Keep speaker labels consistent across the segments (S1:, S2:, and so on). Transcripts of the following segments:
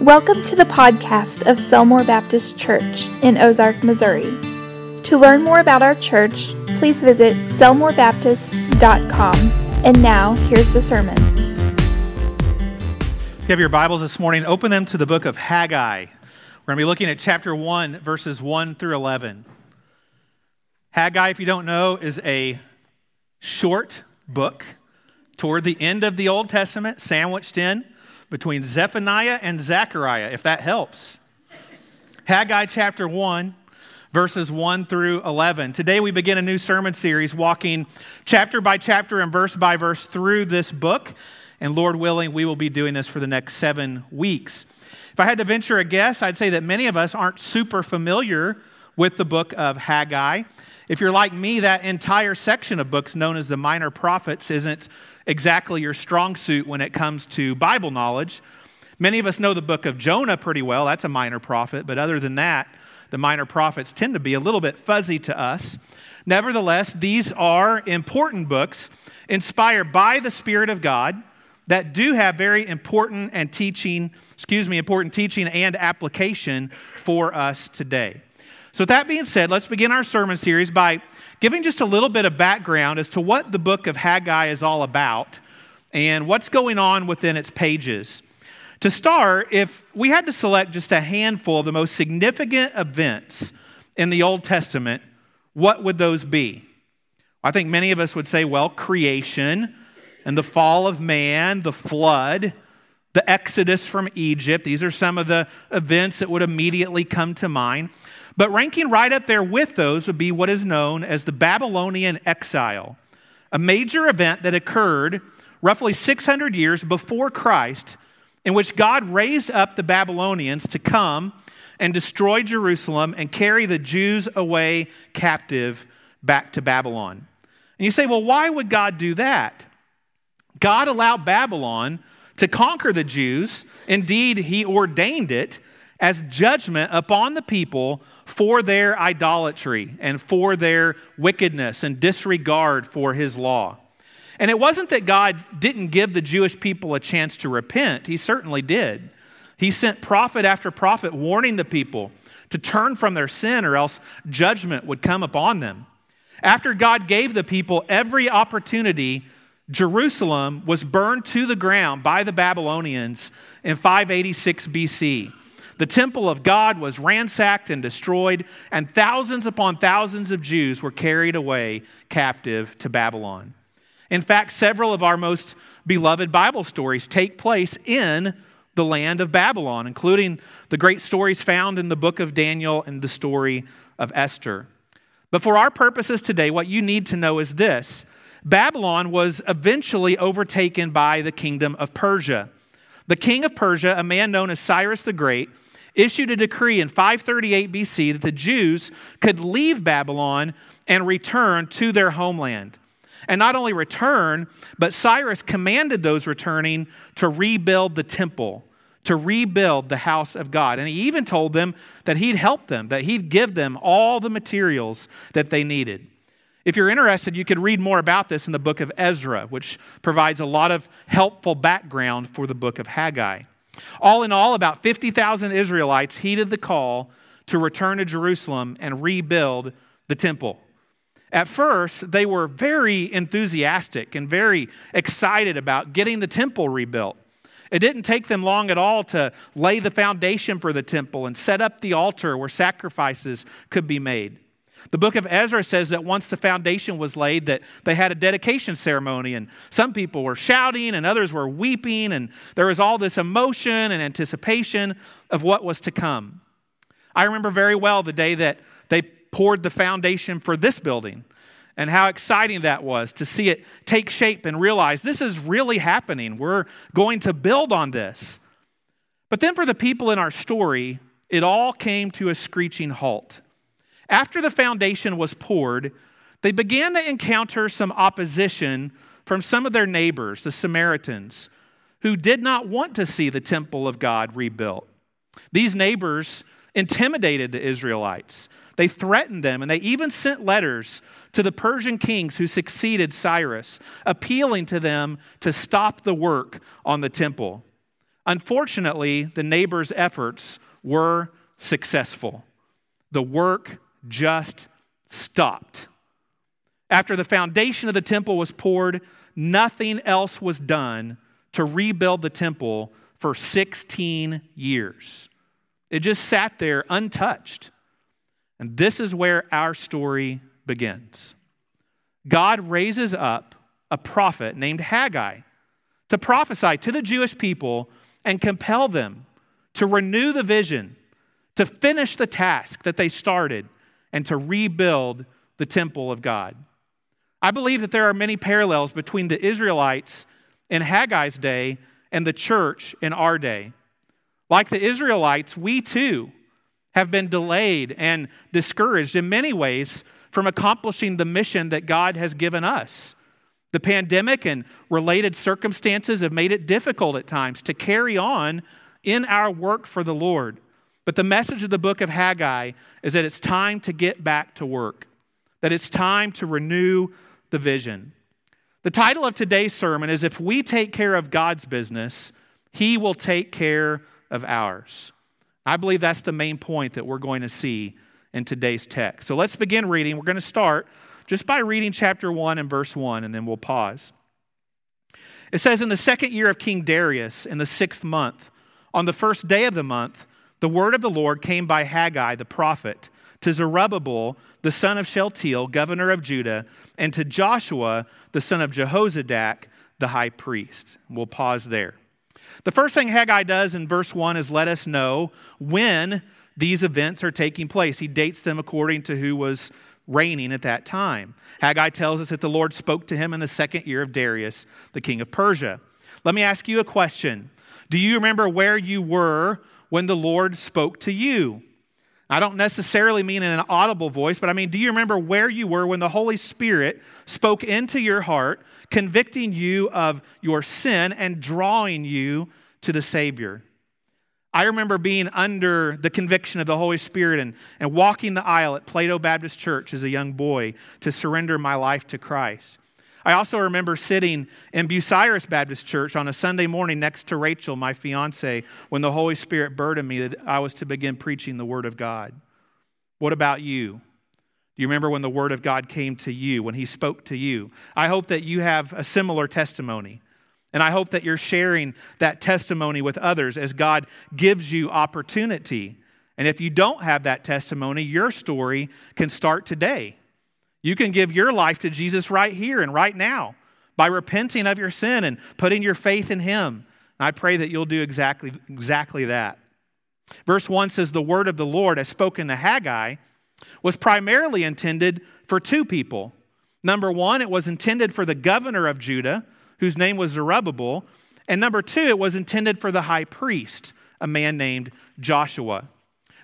S1: Welcome to the podcast of Selmore Baptist Church in Ozark, Missouri. To learn more about our church, please visit selmorebaptist.com. And now, here's the sermon.
S2: If you have your Bibles this morning, open them to the book of Haggai. We're going to be looking at chapter 1, verses 1 through 11. Haggai, if you don't know, is a short book toward the end of the Old Testament, sandwiched in between Zephaniah and Zechariah, if that helps. Haggai chapter 1, verses 1 through 11. Today we begin a new sermon series walking chapter by chapter and verse by verse through this book. And Lord willing, we will be doing this for the next seven weeks. If I had to venture a guess, I'd say that many of us aren't super familiar with the book of Haggai. If you're like me, that entire section of books known as the Minor Prophets isn't exactly your strong suit when it comes to Bible knowledge. Many of us know the book of Jonah pretty well. That's a minor prophet. But other than that, the minor prophets tend to be a little bit fuzzy to us. Nevertheless, these are important books inspired by the Spirit of God that do have very important and teaching, excuse me, important teaching and application for us today. So, with that being said, let's begin our sermon series by giving just a little bit of background as to what the book of Haggai is all about and what's going on within its pages. To start, if we had to select just a handful of the most significant events in the Old Testament, what would those be? I think many of us would say, well, creation and the fall of man, the flood, the exodus from Egypt. These are some of the events that would immediately come to mind. But ranking right up there with those would be what is known as the Babylonian exile, a major event that occurred roughly 600 years before Christ, in which God raised up the Babylonians to come and destroy Jerusalem and carry the Jews away captive back to Babylon. And you say, well, why would God do that? God allowed Babylon to conquer the Jews. Indeed, he ordained it as judgment upon the people for their idolatry and for their wickedness and disregard for his law. And it wasn't that God didn't give the Jewish people a chance to repent, he certainly did. He sent prophet after prophet warning the people to turn from their sin or else judgment would come upon them. After God gave the people every opportunity, Jerusalem was burned to the ground by the Babylonians in 586 BC. The temple of God was ransacked and destroyed, and thousands upon thousands of Jews were carried away captive to Babylon. In fact, several of our most beloved Bible stories take place in the land of Babylon, including the great stories found in the book of Daniel and the story of Esther. But for our purposes today, what you need to know is this Babylon was eventually overtaken by the kingdom of Persia. The king of Persia, a man known as Cyrus the Great, issued a decree in 538 BC that the Jews could leave Babylon and return to their homeland. And not only return, but Cyrus commanded those returning to rebuild the temple, to rebuild the house of God. And he even told them that he'd help them, that he'd give them all the materials that they needed. If you're interested, you could read more about this in the book of Ezra, which provides a lot of helpful background for the book of Haggai. All in all, about 50,000 Israelites heeded the call to return to Jerusalem and rebuild the temple. At first, they were very enthusiastic and very excited about getting the temple rebuilt. It didn't take them long at all to lay the foundation for the temple and set up the altar where sacrifices could be made. The book of Ezra says that once the foundation was laid, that they had a dedication ceremony, and some people were shouting and others were weeping, and there was all this emotion and anticipation of what was to come. I remember very well the day that they poured the foundation for this building and how exciting that was to see it take shape and realize this is really happening. We're going to build on this. But then for the people in our story, it all came to a screeching halt. After the foundation was poured, they began to encounter some opposition from some of their neighbors, the Samaritans, who did not want to see the temple of God rebuilt. These neighbors intimidated the Israelites. They threatened them, and they even sent letters to the Persian kings who succeeded Cyrus, appealing to them to stop the work on the temple. Unfortunately, the neighbors' efforts were successful. The work just stopped. After the foundation of the temple was poured, nothing else was done to rebuild the temple for 16 years. It just sat there untouched. And this is where our story begins. God raises up a prophet named Haggai to prophesy to the Jewish people and compel them to renew the vision, to finish the task that they started, and to rebuild the temple of God. I believe that there are many parallels between the Israelites in Haggai's day and the church in our day. Like the Israelites, we too have been delayed and discouraged in many ways from accomplishing the mission that God has given us. The pandemic and related circumstances have made it difficult at times to carry on in our work for the Lord. But the message of the book of Haggai is that it's time to get back to work, that it's time to renew the vision. The title of today's sermon is If We Take Care of God's Business, He Will Take Care of Ours. I believe that's the main point that we're going to see in today's text. So let's begin reading. We're going to start just by reading chapter 1 and verse 1, and then we'll pause. It says, In the second year of King Darius, in the sixth month, on the first day of the month, the word of the Lord came by Haggai the prophet to Zerubbabel, the son of Shealtiel, governor of Judah, and to Joshua, the son of Jehozadak, the high priest. We'll pause there. The first thing Haggai does in verse 1 is let us know when these events are taking place. He dates them according to who was reigning at that time. Haggai tells us that the Lord spoke to him in the second year of Darius, the king of Persia. Let me ask you a question Do you remember where you were when the Lord spoke to you? I don't necessarily mean in an audible voice, but I mean, do you remember where you were when the Holy Spirit spoke into your heart, convicting you of your sin and drawing you to the Savior? I remember being under the conviction of the Holy Spirit and, and walking the aisle at Plato Baptist Church as a young boy to surrender my life to Christ. I also remember sitting in Bucyrus Baptist Church on a Sunday morning next to Rachel, my fiance, when the Holy Spirit burdened me that I was to begin preaching the Word of God. What about you? Do you remember when the Word of God came to you, when He spoke to you? I hope that you have a similar testimony. And I hope that you're sharing that testimony with others as God gives you opportunity. And if you don't have that testimony, your story can start today. You can give your life to Jesus right here and right now by repenting of your sin and putting your faith in Him. I pray that you'll do exactly, exactly that. Verse 1 says, The word of the Lord, as spoken to Haggai, was primarily intended for two people. Number one, it was intended for the governor of Judah whose name was Zerubbabel. And number two, it was intended for the high priest, a man named Joshua.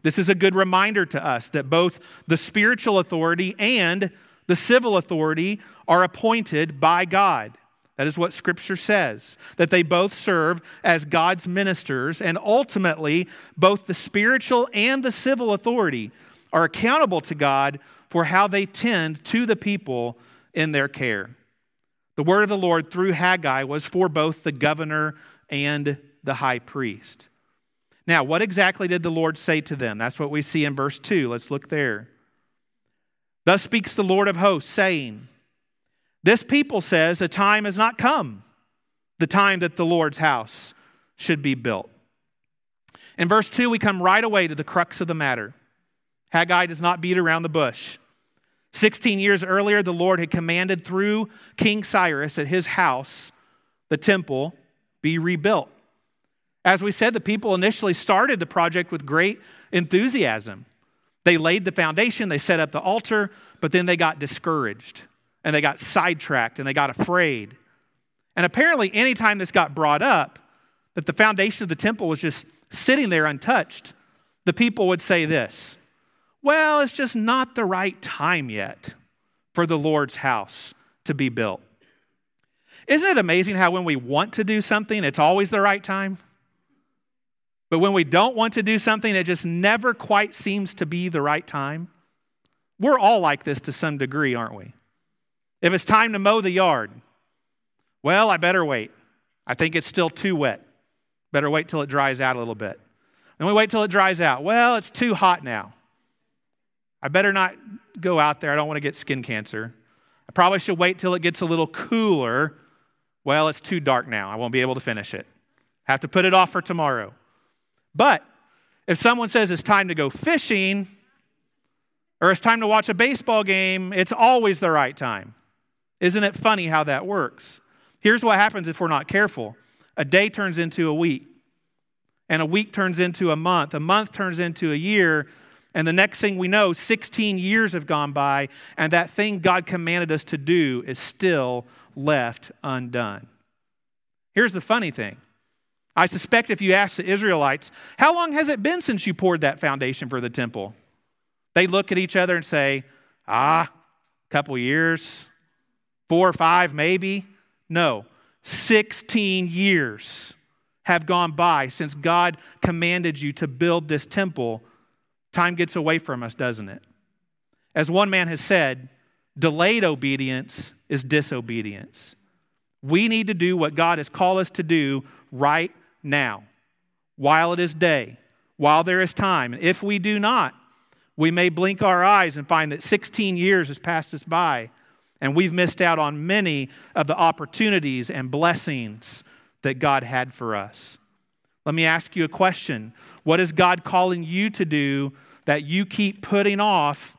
S2: This is a good reminder to us that both the spiritual authority and the civil authority are appointed by God. That is what Scripture says, that they both serve as God's ministers, and ultimately, both the spiritual and the civil authority are accountable to God for how they tend to the people in their care. The word of the Lord through Haggai was for both the governor and the high priest. Now, what exactly did the Lord say to them? That's what we see in verse 2. Let's look there. Thus speaks the Lord of hosts, saying, This people says, A time has not come, the time that the Lord's house should be built. In verse 2, we come right away to the crux of the matter. Haggai does not beat around the bush. 16 years earlier, the Lord had commanded through King Cyrus that his house, the temple, be rebuilt. As we said, the people initially started the project with great enthusiasm. They laid the foundation, they set up the altar, but then they got discouraged and they got sidetracked and they got afraid. And apparently, anytime this got brought up, that the foundation of the temple was just sitting there untouched, the people would say this well, it's just not the right time yet for the Lord's house to be built. Isn't it amazing how when we want to do something, it's always the right time? But when we don't want to do something, it just never quite seems to be the right time. We're all like this to some degree, aren't we? If it's time to mow the yard, well, I better wait. I think it's still too wet. Better wait till it dries out a little bit. Then we wait till it dries out. Well, it's too hot now. I better not go out there. I don't want to get skin cancer. I probably should wait till it gets a little cooler. Well, it's too dark now. I won't be able to finish it. Have to put it off for tomorrow. But if someone says it's time to go fishing or it's time to watch a baseball game, it's always the right time. Isn't it funny how that works? Here's what happens if we're not careful a day turns into a week, and a week turns into a month, a month turns into a year, and the next thing we know, 16 years have gone by, and that thing God commanded us to do is still left undone. Here's the funny thing I suspect if you ask the Israelites, How long has it been since you poured that foundation for the temple? They look at each other and say, Ah, a couple years, four or five, maybe. No, 16 years have gone by since God commanded you to build this temple Time gets away from us, doesn't it? As one man has said, delayed obedience is disobedience. We need to do what God has called us to do right now, while it is day, while there is time. And if we do not, we may blink our eyes and find that 16 years has passed us by, and we've missed out on many of the opportunities and blessings that God had for us. Let me ask you a question What is God calling you to do that you keep putting off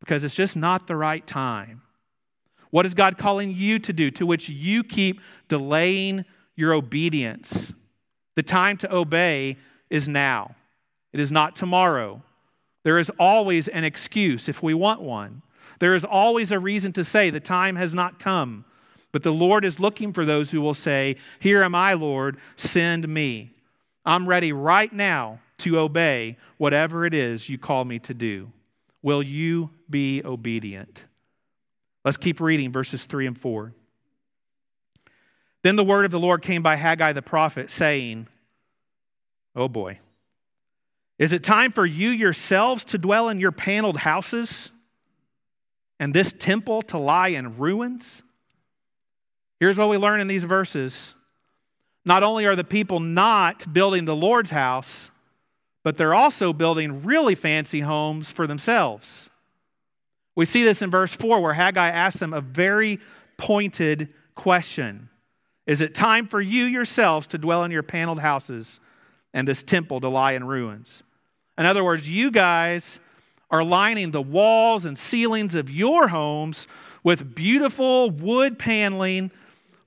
S2: because it's just not the right time? What is God calling you to do to which you keep delaying your obedience? The time to obey is now, it is not tomorrow. There is always an excuse if we want one. There is always a reason to say the time has not come. But the Lord is looking for those who will say, Here am I, Lord, send me. I'm ready right now to obey whatever it is you call me to do. Will you be obedient? Let's keep reading verses 3 and 4. Then the word of the Lord came by Haggai the prophet, saying, Oh boy, is it time for you yourselves to dwell in your paneled houses and this temple to lie in ruins? Here's what we learn in these verses not only are the people not building the Lord's house, but they're also building really fancy homes for themselves. We see this in verse 4 where Haggai asks them a very pointed question Is it time for you yourselves to dwell in your paneled houses and this temple to lie in ruins? In other words, you guys are lining the walls and ceilings of your homes with beautiful wood paneling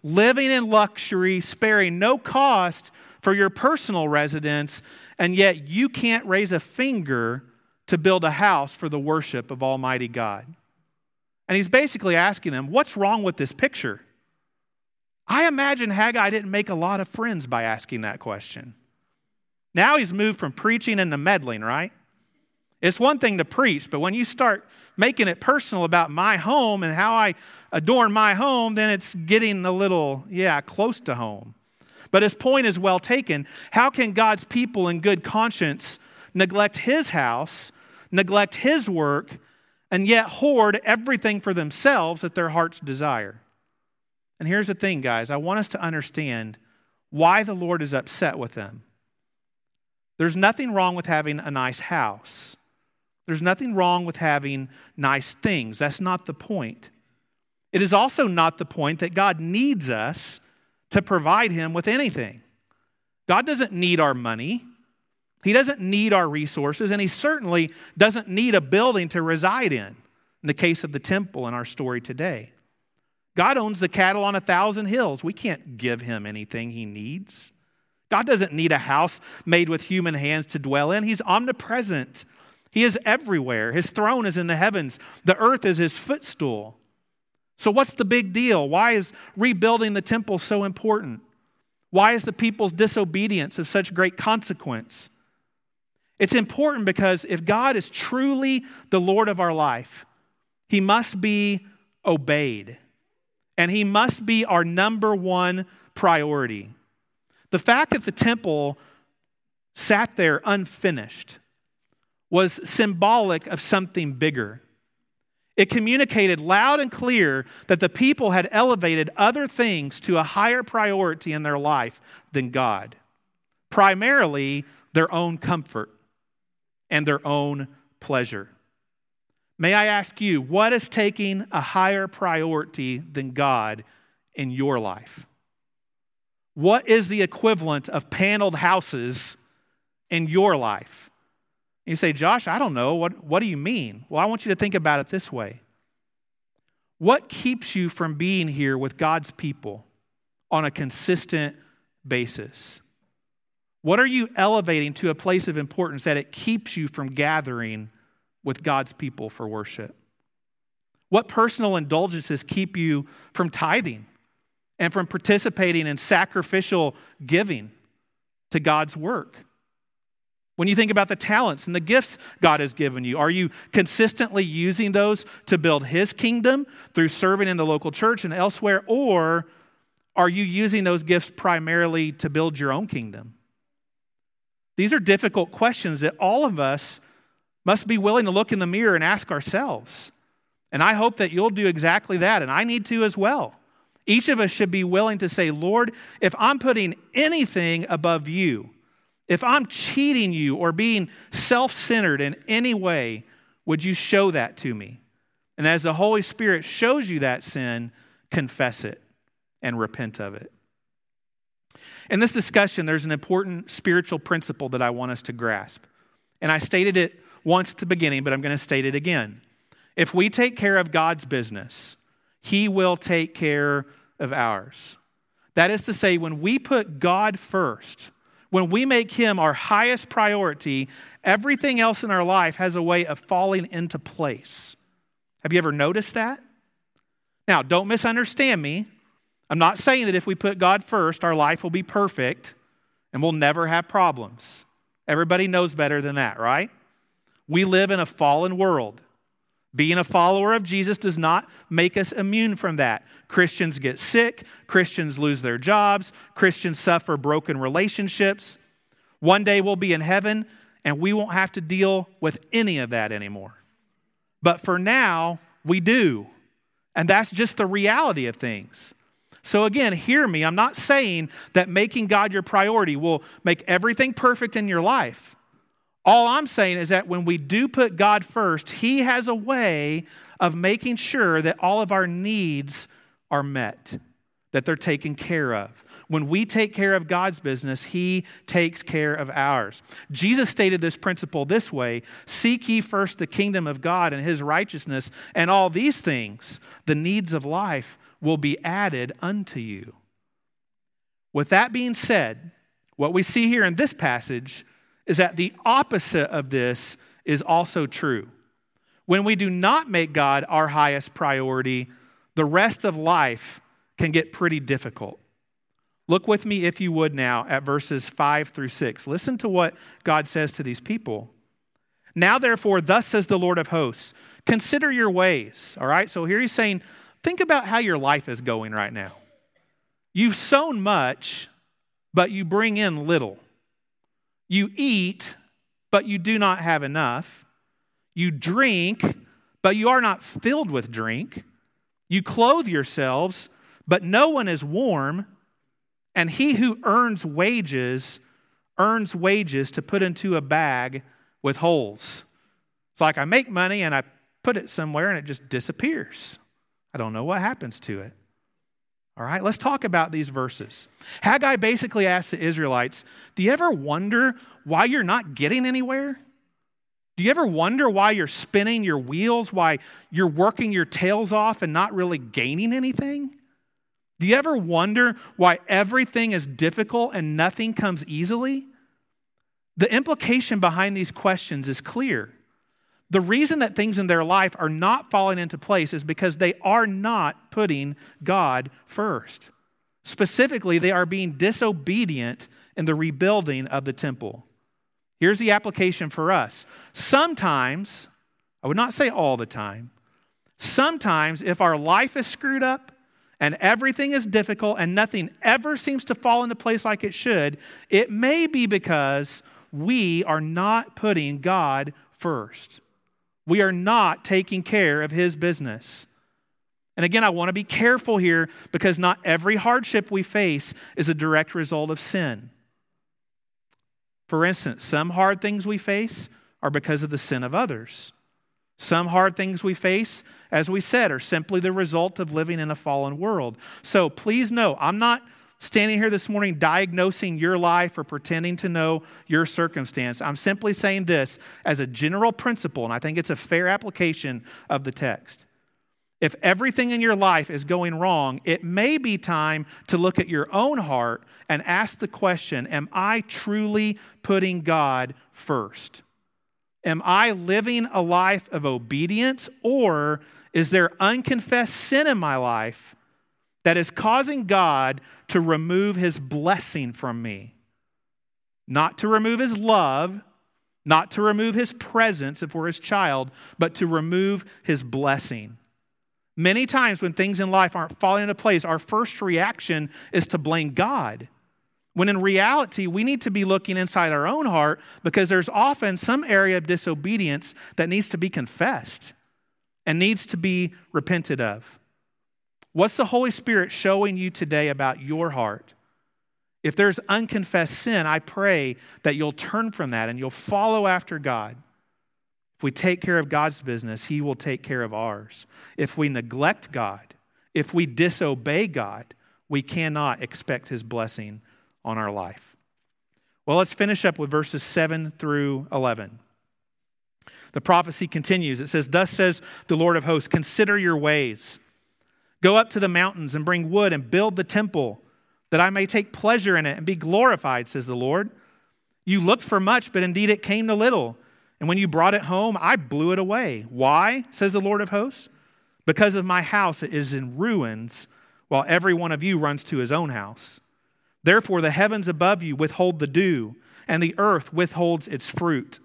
S2: living in luxury, sparing no cost for your personal residence, and yet you can't raise a finger to build a house for the worship of Almighty God. And he's basically asking them, What's wrong with this picture? I imagine Haggai didn't make a lot of friends by asking that question. Now he's moved from preaching into meddling, right? It's one thing to preach, but when you start making it personal about my home and how I adorn my home, then it's getting a little, yeah, close to home. But his point is well taken. How can God's people in good conscience neglect his house, neglect his work, and yet hoard everything for themselves that their hearts desire? And here's the thing, guys I want us to understand why the Lord is upset with them. There's nothing wrong with having a nice house. There's nothing wrong with having nice things. That's not the point. It is also not the point that God needs us to provide Him with anything. God doesn't need our money, He doesn't need our resources, and He certainly doesn't need a building to reside in, in the case of the temple in our story today. God owns the cattle on a thousand hills. We can't give Him anything He needs. God doesn't need a house made with human hands to dwell in. He's omnipresent. He is everywhere. His throne is in the heavens, the earth is his footstool. So, what's the big deal? Why is rebuilding the temple so important? Why is the people's disobedience of such great consequence? It's important because if God is truly the Lord of our life, he must be obeyed, and he must be our number one priority. The fact that the temple sat there unfinished was symbolic of something bigger. It communicated loud and clear that the people had elevated other things to a higher priority in their life than God. primarily their own comfort and their own pleasure. May I ask you, what is taking a higher priority than God in your life? What is the equivalent of paneled houses in your life? You say, Josh, I don't know. What, what do you mean? Well, I want you to think about it this way What keeps you from being here with God's people on a consistent basis? What are you elevating to a place of importance that it keeps you from gathering with God's people for worship? What personal indulgences keep you from tithing and from participating in sacrificial giving to God's work? When you think about the talents and the gifts God has given you, are you consistently using those to build His kingdom through serving in the local church and elsewhere? Or are you using those gifts primarily to build your own kingdom? These are difficult questions that all of us must be willing to look in the mirror and ask ourselves. And I hope that you'll do exactly that, and I need to as well. Each of us should be willing to say, Lord, if I'm putting anything above you, if I'm cheating you or being self centered in any way, would you show that to me? And as the Holy Spirit shows you that sin, confess it and repent of it. In this discussion, there's an important spiritual principle that I want us to grasp. And I stated it once at the beginning, but I'm going to state it again. If we take care of God's business, He will take care of ours. That is to say, when we put God first, when we make Him our highest priority, everything else in our life has a way of falling into place. Have you ever noticed that? Now, don't misunderstand me. I'm not saying that if we put God first, our life will be perfect and we'll never have problems. Everybody knows better than that, right? We live in a fallen world. Being a follower of Jesus does not make us immune from that. Christians get sick, Christians lose their jobs, Christians suffer broken relationships. One day we'll be in heaven and we won't have to deal with any of that anymore. But for now, we do. And that's just the reality of things. So, again, hear me. I'm not saying that making God your priority will make everything perfect in your life. All I'm saying is that when we do put God first, He has a way of making sure that all of our needs are met, that they're taken care of. When we take care of God's business, He takes care of ours. Jesus stated this principle this way Seek ye first the kingdom of God and His righteousness, and all these things, the needs of life, will be added unto you. With that being said, what we see here in this passage is that the opposite of this is also true. When we do not make God our highest priority, the rest of life can get pretty difficult. Look with me, if you would, now at verses 5 through 6. Listen to what God says to these people. Now, therefore, thus says the Lord of hosts, consider your ways. All right, so here he's saying, think about how your life is going right now. You've sown much, but you bring in little. You eat, but you do not have enough. You drink, but you are not filled with drink. You clothe yourselves, but no one is warm. And he who earns wages earns wages to put into a bag with holes. It's like I make money and I put it somewhere and it just disappears. I don't know what happens to it. All right, let's talk about these verses. Haggai basically asks the Israelites Do you ever wonder why you're not getting anywhere? Do you ever wonder why you're spinning your wheels, why you're working your tails off and not really gaining anything? Do you ever wonder why everything is difficult and nothing comes easily? The implication behind these questions is clear. The reason that things in their life are not falling into place is because they are not putting God first. Specifically, they are being disobedient in the rebuilding of the temple. Here's the application for us. Sometimes, I would not say all the time, sometimes if our life is screwed up and everything is difficult and nothing ever seems to fall into place like it should, it may be because we are not putting God first. We are not taking care of his business. And again, I want to be careful here because not every hardship we face is a direct result of sin. For instance, some hard things we face are because of the sin of others. Some hard things we face, as we said, are simply the result of living in a fallen world. So please know, I'm not standing here this morning diagnosing your life or pretending to know your circumstance. I'm simply saying this as a general principle, and I think it's a fair application of the text. If everything in your life is going wrong, it may be time to look at your own heart and ask the question Am I truly putting God first? Am I living a life of obedience, or is there unconfessed sin in my life that is causing God to remove his blessing from me? Not to remove his love, not to remove his presence if we're his child, but to remove his blessing. Many times when things in life aren't falling into place, our first reaction is to blame God. When in reality, we need to be looking inside our own heart because there's often some area of disobedience that needs to be confessed and needs to be repented of. What's the Holy Spirit showing you today about your heart? If there's unconfessed sin, I pray that you'll turn from that and you'll follow after God. If we take care of God's business, He will take care of ours. If we neglect God, if we disobey God, we cannot expect His blessing on our life. Well, let's finish up with verses 7 through 11. The prophecy continues. It says, Thus says the Lord of hosts, consider your ways. Go up to the mountains and bring wood and build the temple, that I may take pleasure in it and be glorified, says the Lord. You looked for much, but indeed it came to little and when you brought it home, I blew it away. Why, says the Lord of hosts? Because of my house it is in ruins, while every one of you runs to his own house. Therefore, the heavens above you withhold the dew, and the earth withholds its fruit.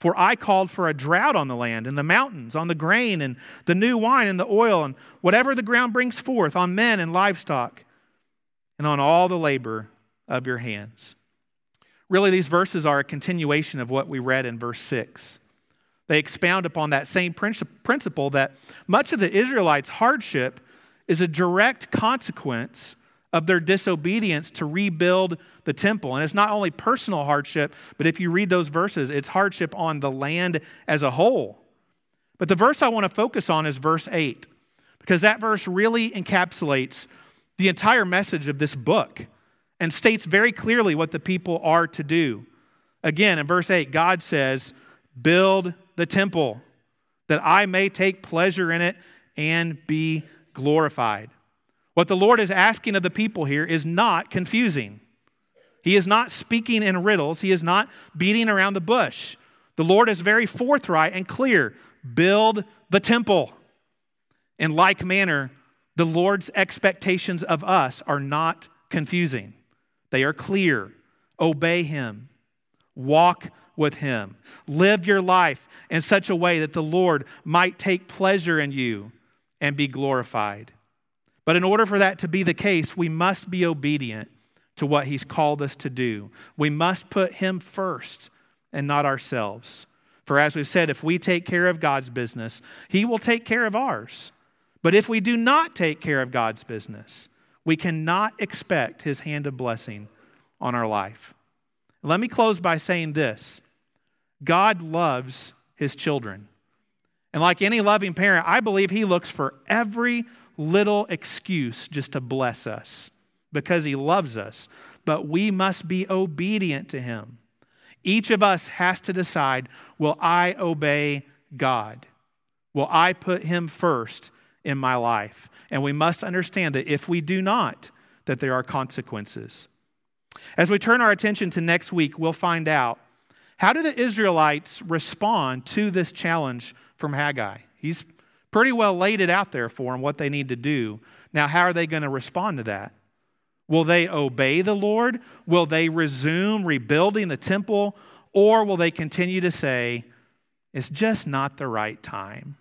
S2: For I called for a drought on the land, and the mountains, on the grain, and the new wine, and the oil, and whatever the ground brings forth, on men and livestock, and on all the labor of your hands. Really, these verses are a continuation of what we read in verse 6. They expound upon that same principle that much of the Israelites' hardship is a direct consequence of their disobedience to rebuild the temple. And it's not only personal hardship, but if you read those verses, it's hardship on the land as a whole. But the verse I want to focus on is verse 8, because that verse really encapsulates the entire message of this book and states very clearly what the people are to do. Again, in verse 8, God says, Build the temple, that I may take pleasure in it and be glorified. What the Lord is asking of the people here is not confusing. He is not speaking in riddles, He is not beating around the bush. The Lord is very forthright and clear build the temple. In like manner, the Lord's expectations of us are not confusing. They are clear. Obey Him, walk with Him, live your life in such a way that the Lord might take pleasure in you and be glorified. But in order for that to be the case, we must be obedient to what He's called us to do. We must put Him first and not ourselves. For as we've said, if we take care of God's business, He will take care of ours. But if we do not take care of God's business, we cannot expect his hand of blessing on our life. Let me close by saying this God loves his children. And like any loving parent, I believe he looks for every little excuse just to bless us because he loves us. But we must be obedient to him. Each of us has to decide will I obey God? Will I put him first in my life? And we must understand that if we do not, that there are consequences. As we turn our attention to next week, we'll find out how do the Israelites respond to this challenge from Haggai? He's pretty well laid it out there for them what they need to do. Now, how are they going to respond to that? Will they obey the Lord? Will they resume rebuilding the temple? Or will they continue to say, it's just not the right time?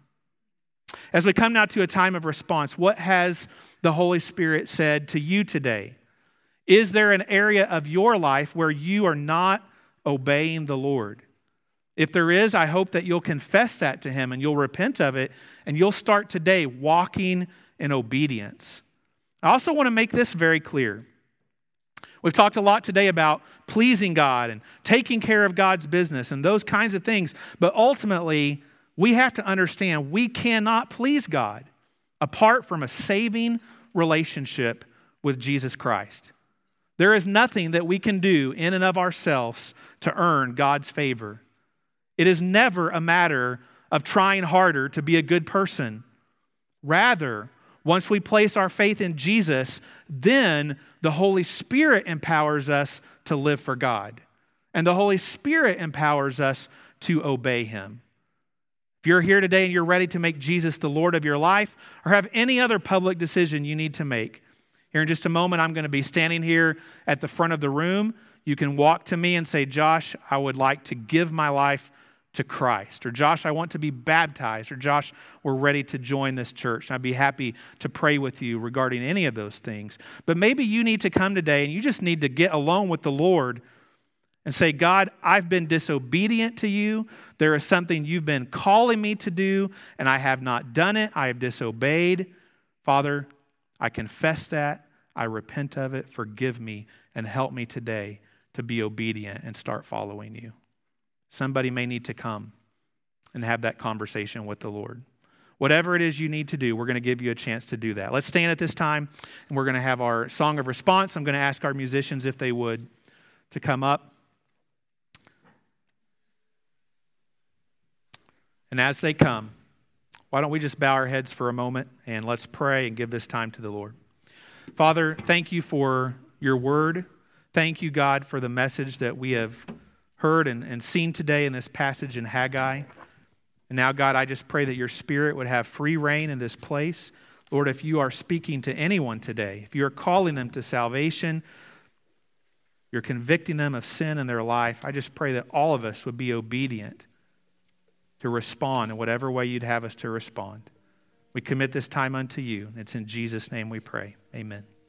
S2: As we come now to a time of response, what has the Holy Spirit said to you today? Is there an area of your life where you are not obeying the Lord? If there is, I hope that you'll confess that to Him and you'll repent of it and you'll start today walking in obedience. I also want to make this very clear. We've talked a lot today about pleasing God and taking care of God's business and those kinds of things. But ultimately, we have to understand we cannot please God apart from a saving relationship with Jesus Christ. There is nothing that we can do in and of ourselves to earn God's favor. It is never a matter of trying harder to be a good person. Rather, once we place our faith in Jesus, then the Holy Spirit empowers us to live for God. And the Holy Spirit empowers us to obey Him. If you're here today and you're ready to make Jesus the Lord of your life or have any other public decision you need to make, here in just a moment, I'm going to be standing here at the front of the room. You can walk to me and say, Josh, I would like to give my life to Christ. Or, Josh, I want to be baptized. Or, Josh, we're ready to join this church. I'd be happy to pray with you regarding any of those things. But maybe you need to come today and you just need to get alone with the Lord and say, God, I've been disobedient to you. There is something you've been calling me to do, and I have not done it. I have disobeyed. Father, I confess that. I repent of it. Forgive me and help me today to be obedient and start following you. Somebody may need to come and have that conversation with the Lord. Whatever it is you need to do, we're going to give you a chance to do that. Let's stand at this time and we're going to have our song of response. I'm going to ask our musicians if they would to come up. And as they come, why don't we just bow our heads for a moment and let's pray and give this time to the Lord. Father, thank you for your word. Thank you, God, for the message that we have heard and, and seen today in this passage in Haggai. And now, God, I just pray that your spirit would have free rein in this place. Lord, if you are speaking to anyone today, if you're calling them to salvation, you're convicting them of sin in their life, I just pray that all of us would be obedient to respond in whatever way you'd have us to respond. We commit this time unto you. It's in Jesus' name we pray. Amen.